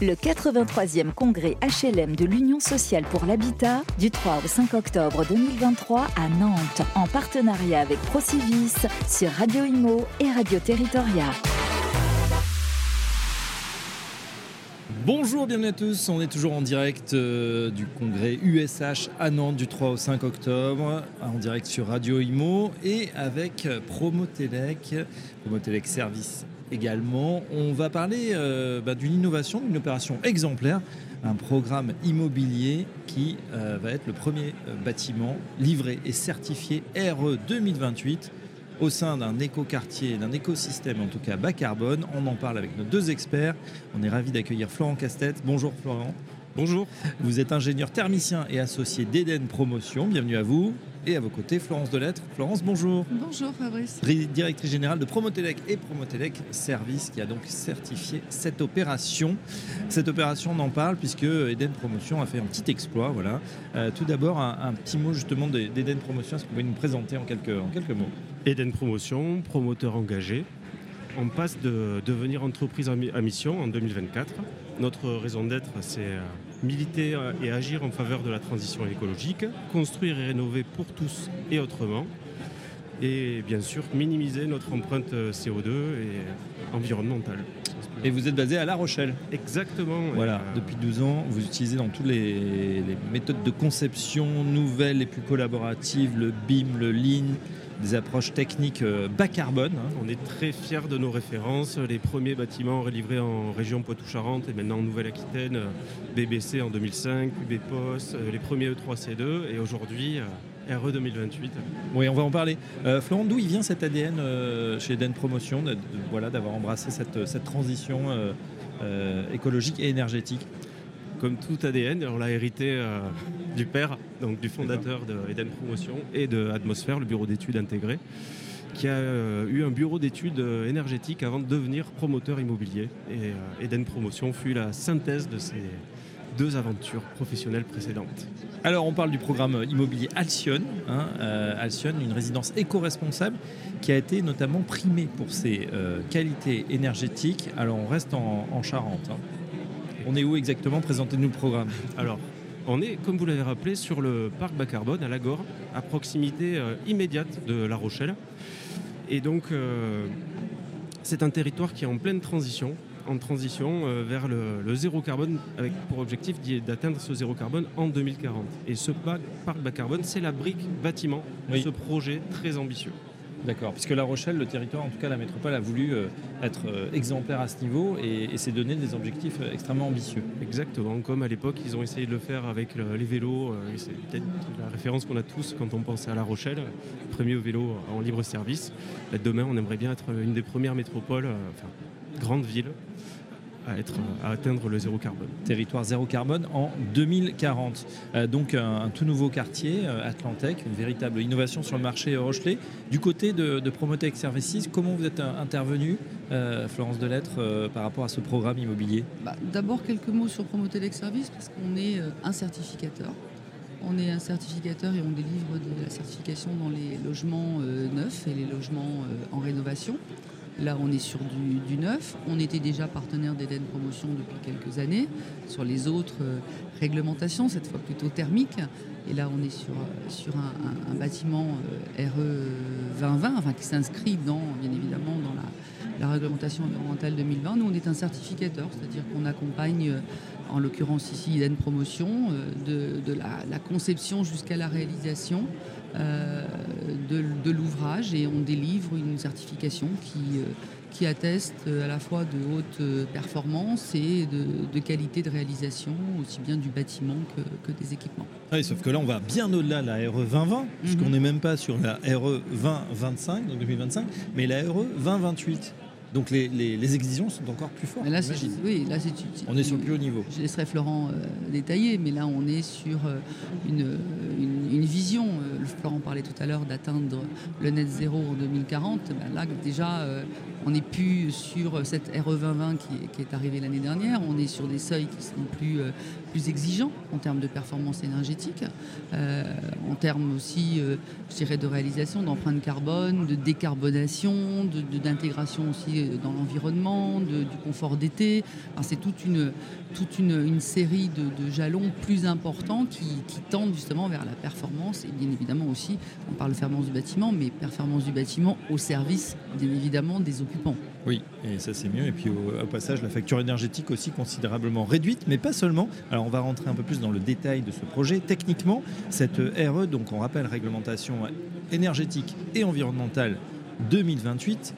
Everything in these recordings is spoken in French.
Le 83e congrès HLM de l'Union sociale pour l'habitat du 3 au 5 octobre 2023 à Nantes en partenariat avec Procivis sur Radio Imo et Radio Territoria. Bonjour, bienvenue à tous. On est toujours en direct euh, du congrès USH à Nantes du 3 au 5 octobre, en direct sur Radio Imo et avec Promotelec, Promotelec Service également. On va parler euh, bah, d'une innovation, d'une opération exemplaire, un programme immobilier qui euh, va être le premier bâtiment livré et certifié RE 2028 au sein d'un écoquartier, d'un écosystème en tout cas bas carbone. On en parle avec nos deux experts. On est ravi d'accueillir Florent Castette. Bonjour Florent. Bonjour. Vous êtes ingénieur thermicien et associé d'Eden Promotion. Bienvenue à vous. Et à vos côtés, Florence Delettre. Florence, bonjour. Bonjour Fabrice. Directrice générale de Promotelec et Promotelec Service qui a donc certifié cette opération. Cette opération, on en parle puisque Eden Promotion a fait un petit exploit. Voilà. Euh, tout d'abord, un, petit mot justement d'Eden Promotion. Est-ce que vous pouvez nous présenter en quelques, en quelques mots? Eden Promotion, promoteur engagé. On passe de devenir entreprise à mission en 2024. Notre raison d'être, c'est euh, militer euh, et agir en faveur de la transition écologique, construire et rénover pour tous et autrement, et bien sûr minimiser notre empreinte euh, CO2 et environnementale. Et vous êtes basé à La Rochelle Exactement. Voilà, depuis 12 ans, vous utilisez dans toutes les, les méthodes de conception nouvelles et plus collaboratives, le BIM, le Lean, des approches techniques euh, bas carbone. Hein. On est très fiers de nos références. Les premiers bâtiments relivrés en région Poitou-Charentes et maintenant en Nouvelle-Aquitaine, euh, BBC en 2005, UBPOS, euh, les premiers E3C2 et aujourd'hui RE 2028. Oui, on va en parler. Florent, d'où il vient cet ADN chez Eden Promotion, voilà, d'avoir embrassé cette, cette transition écologique et énergétique? Comme tout ADN, on l'a hérité euh, du père, donc du fondateur de Eden Promotion et de Atmosphère, le bureau d'études intégré, qui a euh, eu un bureau d'études euh, énergétiques avant de devenir promoteur immobilier. Et Eden Promotion fut la synthèse de ces deux aventures professionnelles précédentes. Alors on parle du programme immobilier Alcyon, hein, une résidence éco-responsable qui a été notamment primée pour ses qualités énergétiques. Alors on reste en, Charente. Hein. On est où exactement Présentez-nous le programme. Alors, on est, comme vous l'avez rappelé, sur le parc bas carbone à Lagore, à proximité euh, immédiate de La Rochelle. Et donc, euh, c'est un territoire qui est en pleine transition, en transition euh, vers le, zéro carbone, avec pour objectif d'atteindre ce zéro carbone en 2040. Et ce parc bas carbone, c'est la brique bâtiment de ce projet très ambitieux. D'accord, puisque La Rochelle, le territoire, en tout cas la métropole, a voulu euh, être euh, exemplaire à ce niveau et, s'est donné des objectifs euh, extrêmement ambitieux. Exactement, comme à l'époque, ils ont essayé de le faire avec les vélos. c'est peut-être la référence qu'on a tous quand on pensait à La Rochelle, premier vélo en libre service. demain, on aimerait bien être une des premières métropoles, enfin, grande ville, à, être, à atteindre le zéro carbone. Territoire zéro carbone en 2040. Euh, donc un, tout nouveau quartier, euh, Atlantec, une véritable innovation sur le marché Rochelet. Du côté de, de Promotech Services, comment vous êtes euh, intervenu, Florence Delettre, par rapport à ce programme immobilier? Bah, D'abord quelques mots sur Promotech Services, parce qu'on est un certificateur. On est un certificateur et on délivre de la certification dans les logements neufs et les logements en rénovation. Là, on est sur du, neuf. On était déjà partenaire d'Eden Promotion depuis quelques années sur les autres euh, réglementations, cette fois plutôt thermiques. Et là, on est sur, euh, un, bâtiment euh, RE 2020, enfin, qui s'inscrit dans, bien évidemment dans la, réglementation environnementale 2020. Nous, on est un certificateur, c'est-à-dire qu'on accompagne, en l'occurrence ici, Eden Promotion, de, la, conception jusqu'à la réalisation euh, de, l'ouvrage et on délivre une certification qui, euh, qui atteste à la fois de haute performance et de, qualité de réalisation, aussi bien du bâtiment que, des équipements. Oui, sauf que là, on va bien au-delà de la RE 2020, puisqu'on mhm. n'est même pas sur la RE 2025, donc 2025, mais la RE 2028. Donc les, exigences sont encore plus fortes. là, oui, là, on est sur le plus haut niveau. Je laisserai Florent euh, détailler, mais là, on est sur euh, une, vision. Euh, Florent parlait tout à l'heure d'atteindre le net zéro en 2040. Ben là, déjà, on n'est plus sur cette RE 2020 qui, est arrivée l'année dernière. On est sur des seuils qui sont plus, plus exigeants en termes de performance énergétique, en termes aussi, je dirais, de réalisation, d'empreinte carbone, de décarbonation, d'intégration aussi aussi dans l'environnement, du confort d'été. c'est toute une, toute une, série de, jalons plus importants qui, tendent justement vers la performance et bien évidemment aussi, on parle de performance du bâtiment, mais performance du bâtiment au service bien évidemment des occupants. Oui, et ça c'est mieux. Et puis au, passage, la facture énergétique aussi considérablement réduite, mais pas seulement. On va rentrer un peu plus dans le détail de ce projet. Techniquement, cette RE, donc on rappelle réglementation énergétique et environnementale 2028,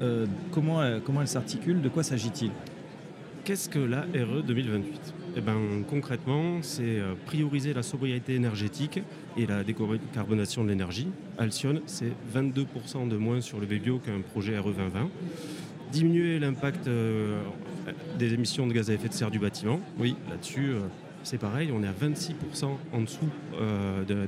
euh, comment, comment elle s'articule De quoi s'agit-il? Qu'est-ce que la RE 2028 eh ben, concrètement, c'est euh, prioriser la sobriété énergétique et la décarbonation de l'énergie. Alcyon, c'est 22% de moins sur le VBio qu'un projet RE 2020. Diminuer l'impact euh, des émissions de gaz à effet de serre du bâtiment. Oui, là-dessus, euh, c'est pareil, on est à 26% en dessous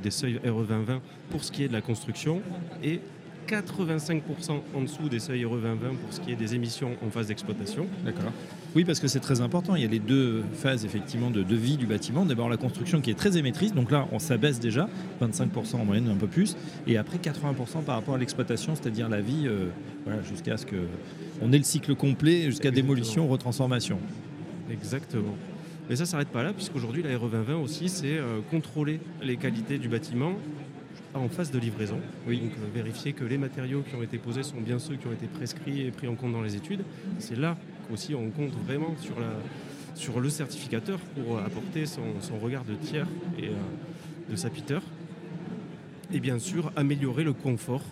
des seuils RE 2020 pour ce qui est de la construction et 85% en dessous des seuils RE 2020 pour ce qui est des émissions en phase d'exploitation. D'accord. Oui, parce que c'est très important. Il y a les deux phases effectivement de, vie du bâtiment. D'abord la construction qui est très émettrice, donc là on s'abaisse déjà, 25% en moyenne, un peu plus, et après 80% par rapport à l'exploitation, c'est-à-dire la vie, euh, jusqu'à ce qu'on ait le cycle complet, jusqu'à démolition, retransformation. Exactement. Mais ça ne s'arrête pas là, puisqu'aujourd'hui la RE 2020 aussi, c'est euh, contrôler les qualités du bâtiment en phase de livraison. Oui. Donc euh, vérifier que les matériaux qui ont été posés sont bien ceux qui ont été prescrits et pris en compte dans les études. C'est là aussi on compte vraiment sur, le certificateur pour apporter son, regard de tiers et euh, de sapiteur. Et bien sûr améliorer le confort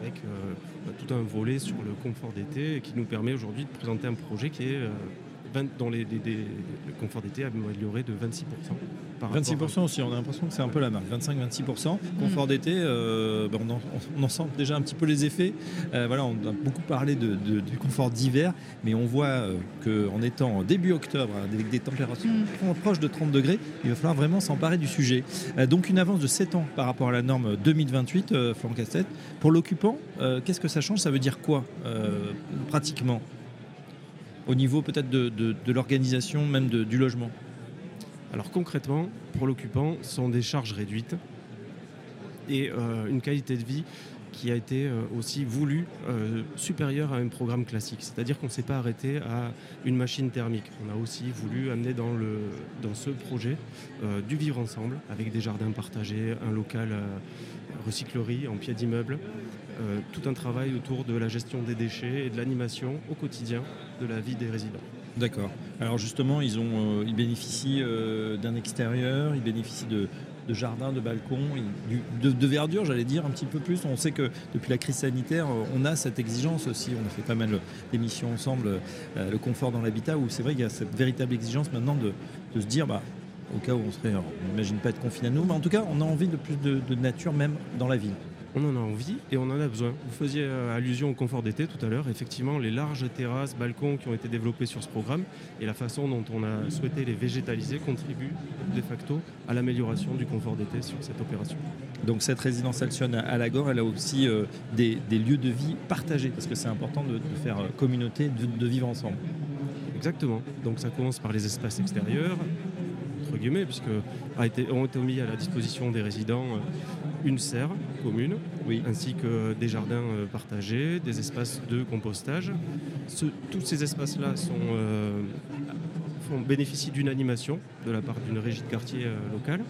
avec euh, bah, tout un volet sur le confort d'été qui nous permet aujourd'hui de présenter un projet qui est dans les, le confort d'été amélioré de 26%. 26% aussi, on a l'impression que c'est un peu la marque. 25-26%. Confort mm. d'été, euh, ben, on, en, sent déjà un petit peu les effets. Euh, voilà, on a beaucoup parlé de, du confort d'hiver, mais on voit euh, qu'en étant début octobre, avec des températures mm. proches de 30 degrés, il va falloir vraiment s'emparer du sujet. donc une avance de 7 ans par rapport à la norme 2028, Florent Cassette. Pour l'occupant, qu'est-ce que ça change? Ça veut dire quoi pratiquement? Au niveau peut-être de, l'organisation même du logement Alors concrètement, pour l'occupant, ce sont des charges réduites et euh, une qualité de vie qui a été euh, aussi voulue euh, supérieure à un programme classique. C'est-à-dire qu'on ne s'est pas arrêté à une machine thermique. On a aussi voulu amener dans, le, dans ce projet du vivre ensemble avec des jardins partagés, un local recyclerie en pied d'immeuble, euh, tout un travail autour de la gestion des déchets et de l'animation au quotidien de la vie des résidents. D'accord. Alors justement, ils, ont, euh, ils bénéficient euh, d'un extérieur, ils bénéficient de, jardins, de balcons, de, verdure, j'allais dire un petit peu plus. On sait que depuis la crise sanitaire, on a cette exigence aussi. On a fait pas mal d'émissions ensemble, le confort dans l'habitat, où c'est vrai qu'il y a cette véritable exigence maintenant de, se dire, bah, au cas où on serait, on n'imagine pas être confiné à nous, mais en tout cas, on a envie de plus de nature même dans la ville on en a envie et on en a besoin. Vous faisiez euh, allusion au confort d'été tout à l'heure. Effectivement, les larges terrasses, balcons qui ont été développés sur ce programme et la façon dont on a souhaité les végétaliser contribuent de facto à l'amélioration du confort d'été sur cette opération. Donc cette résidence Alcyon à Lagore, elle a aussi euh, des, lieux de vie partagés parce que c'est important de, faire euh, communauté, de, vivre ensemble. Exactement. Donc ça commence par les espaces extérieurs, guillemets, puisque a été, ont été mis à la disposition des résidents une serre commune, oui. ainsi que des jardins euh, partagés, des espaces de compostage. tous ces espaces-là sont, euh, d'une animation de la part d'une régie de quartier euh, locale.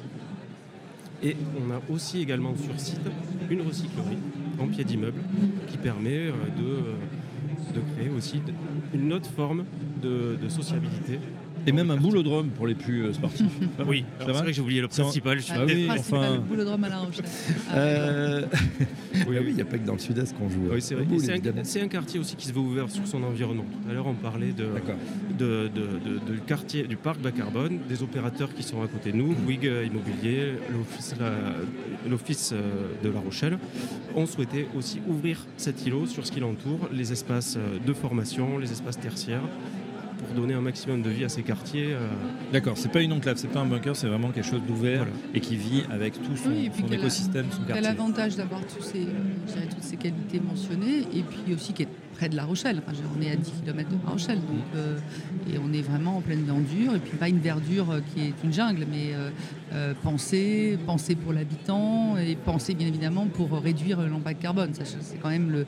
Et on a aussi également sur site une recyclerie en pied d'immeuble qui permet de, de, créer aussi une autre forme de sociabilité et même un boulodrome pour les plus euh, sportifs. oui, c'est vrai que j'ai oublié le principal. Ah, oui, enfin... le boulodrome à La Rochelle. Euh, ah oui, il n'y a pas que dans le sud-est qu'on joue. Oui, c'est vrai. C'est un, quartier aussi qui se veut ouvert sur son environnement. Tout à l'heure, on parlait de, de, de, quartier, du parc bas carbone, des opérateurs qui sont à côté de nous, WIG Immobilier, l'Office euh, de La Rochelle, ont souhaité aussi ouvrir cet îlot sur ce qui l'entoure, les espaces de formation, les espaces tertiaires pour donner un maximum de vie à ces quartiers. Euh. D'accord, c'est pas une enclave, c'est pas un bunker, c'est vraiment quelque chose d'ouvert et qui vit avec tout son, écosystème, son quartier. Quel l'avantage d'avoir ces, toutes ces qualités mentionnées et puis aussi qui est près de La Rochelle. On est à 10 km de La Rochelle. Donc, euh, et on est vraiment en pleine verdure. Et puis pas une verdure qui est une jungle, mais penser, penser pour l'habitant et penser bien évidemment pour réduire l'impact carbone. C'est quand même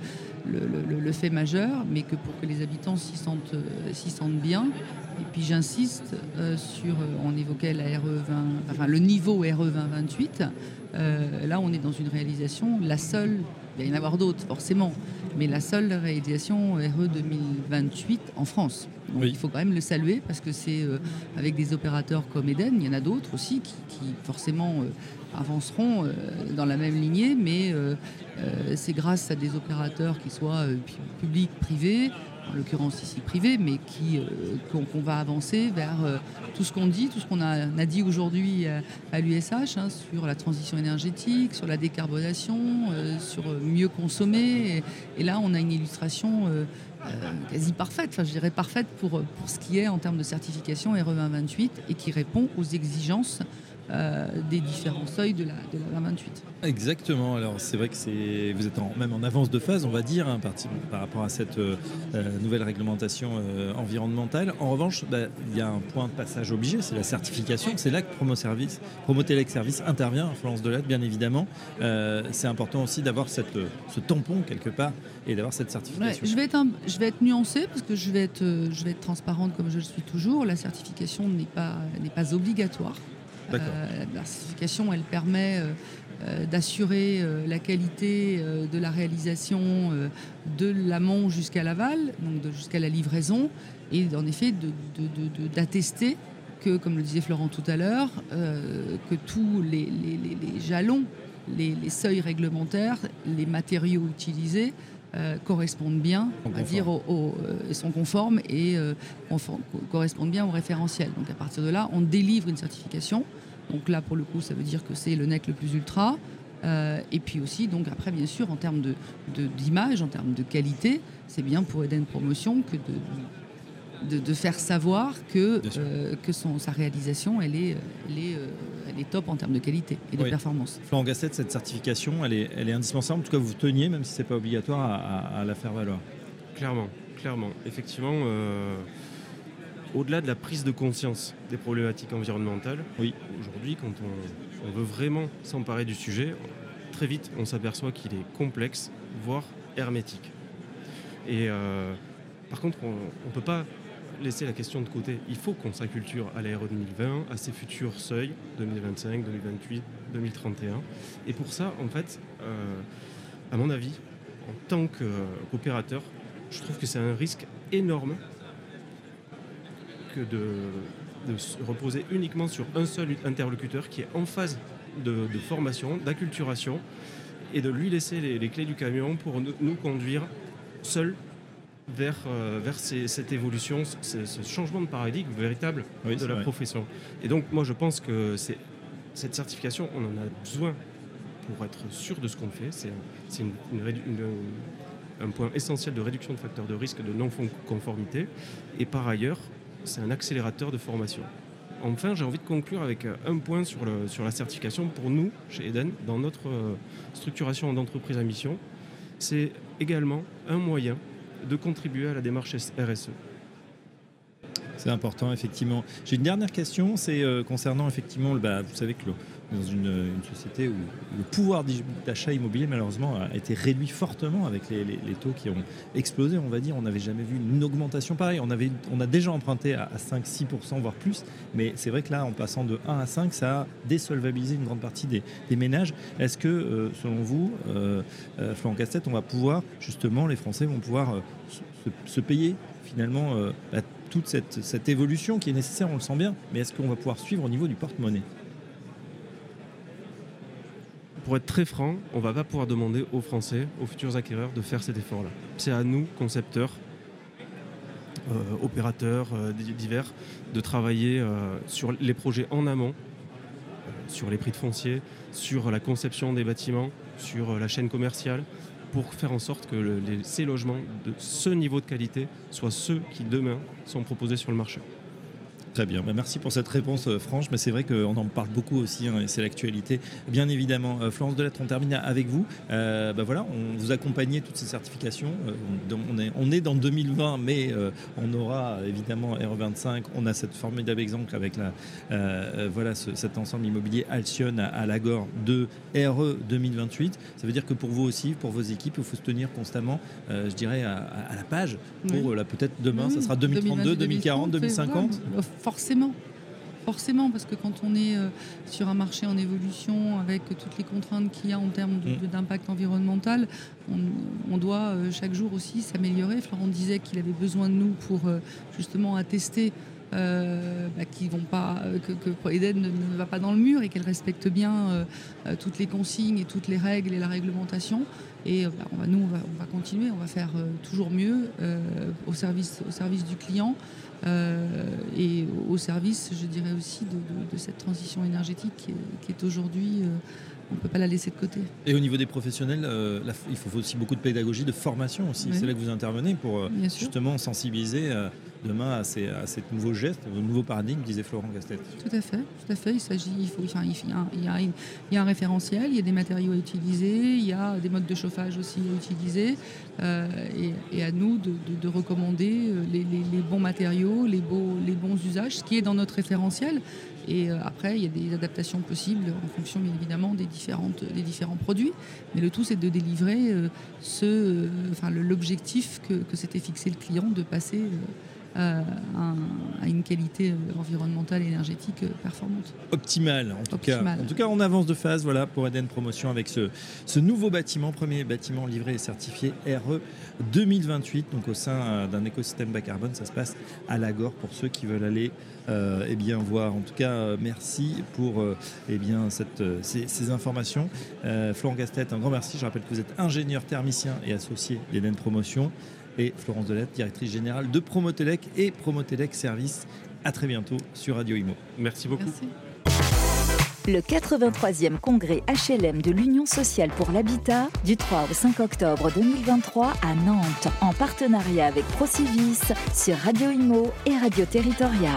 le, fait majeur, mais que pour que les habitants s'y sentent, sentent bien, et puis j'insiste euh, sur, euh, on évoquait la RE 20, enfin le niveau RE 2028. Euh, là, on est dans une réalisation, la seule, il va y en avoir d'autres forcément, mais la seule réalisation RE 2028 en France. Donc il faut quand même le saluer parce que c'est avec des opérateurs comme Eden, il y en a d'autres aussi qui, forcément avanceront dans la même lignée, mais c'est grâce à des opérateurs qui soient publics, privés, en l'occurrence ici privé, mais qui euh, qu'on va avancer vers euh, tout ce qu'on dit, tout ce qu'on a, dit aujourd'hui à, l'USH hein, sur la transition énergétique, sur la décarbonation, euh, sur mieux consommer. Et, là, on a une illustration quasi parfaite, enfin je dirais parfaite pour, pour ce qui est en termes de certification RE 2028 et qui répond aux exigences euh, des différents seuils de la, de la 28. Exactement. Alors c'est vrai que c'est vous êtes même en avance de phase, on va dire, hein, par, par, rapport à cette euh, euh, nouvelle réglementation environnementale. En revanche, bah, il y a un point de passage obligé, c'est la certification. C'est là que Promo Service, Promo Service intervient, Florence Delette, bien évidemment. c'est important aussi d'avoir cette, ce tampon quelque part et d'avoir cette certification. je vais être je vais être nuancée parce que je vais être je vais être transparente comme je le suis toujours. La certification n'est pas n'est pas obligatoire. Euh, la certification, elle permet euh, euh, d'assurer la qualité de la réalisation de l'amont jusqu'à l'aval, donc jusqu'à la livraison, et en effet d'attester que, comme le disait Florent tout à l'heure, que tous les, jalons, les, seuils réglementaires, les matériaux utilisés correspondent bien, on va dire, sont conformes et correspondent bien au référentiel. Donc à partir de là, on délivre une certification donc là, pour le coup, ça veut dire que c'est le NEC le plus ultra. Euh, et puis aussi, donc après, bien sûr, en termes d'image, de, en termes de qualité, c'est bien pour Eden Promotion que de, de, faire savoir que, euh, que son, sa réalisation, elle est, elle est, euh, elle est top en termes de qualité et de performance. Florent Gasset, cette certification, elle est, elle est indispensable. En tout cas, vous teniez, même si ce n'est pas obligatoire, à, la faire valoir. Clairement, clairement. Effectivement au-delà de la prise de conscience des problématiques environnementales, oui. aujourd'hui, quand on, veut vraiment s'emparer du sujet, très vite, on s'aperçoit qu'il est complexe, voire hermétique. Et euh, par contre, on ne peut pas laisser la question de côté. Il faut qu'on s'acculture à l'ARE 2020, à ses futurs seuils 2025, 2028, 2031. Et pour ça, en fait, euh, à mon avis, en tant qu'opérateur, je trouve que c'est un risque énorme que de, se reposer uniquement sur un seul interlocuteur qui est en phase de, formation, d'acculturation, et de lui laisser les, clés du camion pour nous, conduire seuls vers, euh, cette évolution, ce, changement de paradigme véritable de la profession. Et donc moi je pense que cette certification, on en a besoin pour être sûr de ce qu'on fait. C'est un point essentiel de réduction de facteurs de risque de non-conformité. Et par ailleurs, c'est un accélérateur de formation. Enfin, j'ai envie de conclure avec euh, un point sur, le, sur la certification. Pour nous, chez Eden, dans notre euh, structuration d'entreprise à mission, c'est également un moyen de contribuer à la démarche RSE. C'est important, effectivement. J'ai une dernière question, c'est euh, concernant effectivement, bah, vous savez que dans une, société où le pouvoir d'achat immobilier, malheureusement, a été réduit fortement avec les, taux qui ont explosé, on va dire. On n'avait jamais vu une augmentation pareille. On, avait, on a déjà emprunté à, 5-6%, voire plus. Mais c'est vrai que là, en passant de 1 à 5, ça a désolvabilisé une grande partie des, ménages. Est-ce que, euh, selon vous, euh, euh, Florent Cassette, on va pouvoir, justement, les Français vont pouvoir euh, se, payer, finalement, toute cette, cette évolution qui est nécessaire, on le sent bien. Mais est-ce qu'on va pouvoir suivre au niveau du porte-monnaie? Pour être très franc, on ne va pas pouvoir demander aux Français, aux futurs acquéreurs, de faire cet effort-là. C'est à nous, concepteurs, euh, opérateurs euh, divers, de travailler euh, sur les projets en amont, sur les prix de foncier, sur la conception des bâtiments, sur la chaîne commerciale, pour faire en sorte que ces logements de ce niveau de qualité soient ceux qui demain sont proposés sur le marché. Très bien, bah, merci pour cette réponse euh, franche, mais c'est vrai qu'on en parle beaucoup aussi, hein, et c'est l'actualité. Bien évidemment, euh, Florence Delettre, on termine avec vous. Euh, bah, voilà, on vous accompagnez toutes ces certifications. on, est, on est dans 2020, mais on aura évidemment RE25. On a cette formidable exemple avec la, voilà, cet ensemble immobilier Alcyon à, Lagor de RE 2028. Ça veut dire que pour vous aussi, pour vos équipes, il faut se tenir constamment, je dirais, à, la page pour peut-être demain, ça sera 2032, 2040, 2050 forcément. Forcément, parce que quand on est euh, sur un marché en évolution, avec toutes les contraintes qu'il y a en termes mm. d'impact environnemental, on, doit euh, chaque jour aussi s'améliorer. Florent disait qu'il avait besoin de nous pour euh, justement attester bah, vont pas, que, Eden ne, va pas dans le mur et qu'elle respecte bien toutes les consignes et toutes les règles et la réglementation. Et bah, on va, nous, on va, on va, continuer, on va faire toujours mieux au, service, au service du client. Euh, et au service, je dirais aussi, de, cette transition énergétique qui est, aujourd'hui, euh, on ne peut pas la laisser de côté. Et au niveau des professionnels, euh, il faut aussi beaucoup de pédagogie, de formation aussi. C'est là que vous intervenez pour justement sensibiliser demain à ces, à ces nouveaux gestes, au nouveau paradigme, disait Florent Gastet. Tout à fait, tout à fait. Il s'agit, il faut, il, y a, un référentiel, il y a des matériaux à utiliser, il y a des modes de chauffage aussi à utiliser, euh, et, à nous de, de, recommander euh, les, bons matériaux, les, bons usages, ce qui est dans notre référentiel. Et euh, après, il y a des adaptations possibles en fonction, bien évidemment, des, différents produits. Mais le tout, c'est de délivrer l'objectif que, s'était fixé le client de passer à, une qualité environnementale et énergétique performante. Optimale, en tout cas. En tout cas, on avance de phase voilà, pour Eden Promotion avec ce, ce nouveau bâtiment, premier bâtiment livré et certifié RE 2028, donc au sein euh, d'un écosystème bas carbone. Ça se passe à Lagor pour ceux qui veulent aller euh, eh bien, voir. En tout cas, merci pour eh bien, cette, ces, informations. Florent Gastet, un grand merci. Je rappelle que vous êtes ingénieur thermicien et associé d'Eden Promotion et Florence Delette, directrice générale de Promotelec et Promotelec Service. À très bientôt sur Radio Imo. Merci beaucoup. Le 83e congrès HLM de l'Union sociale pour l'habitat du 3 au 5 octobre 2023 à Nantes en partenariat avec Procivis sur Radio Imo et Radio Territoria.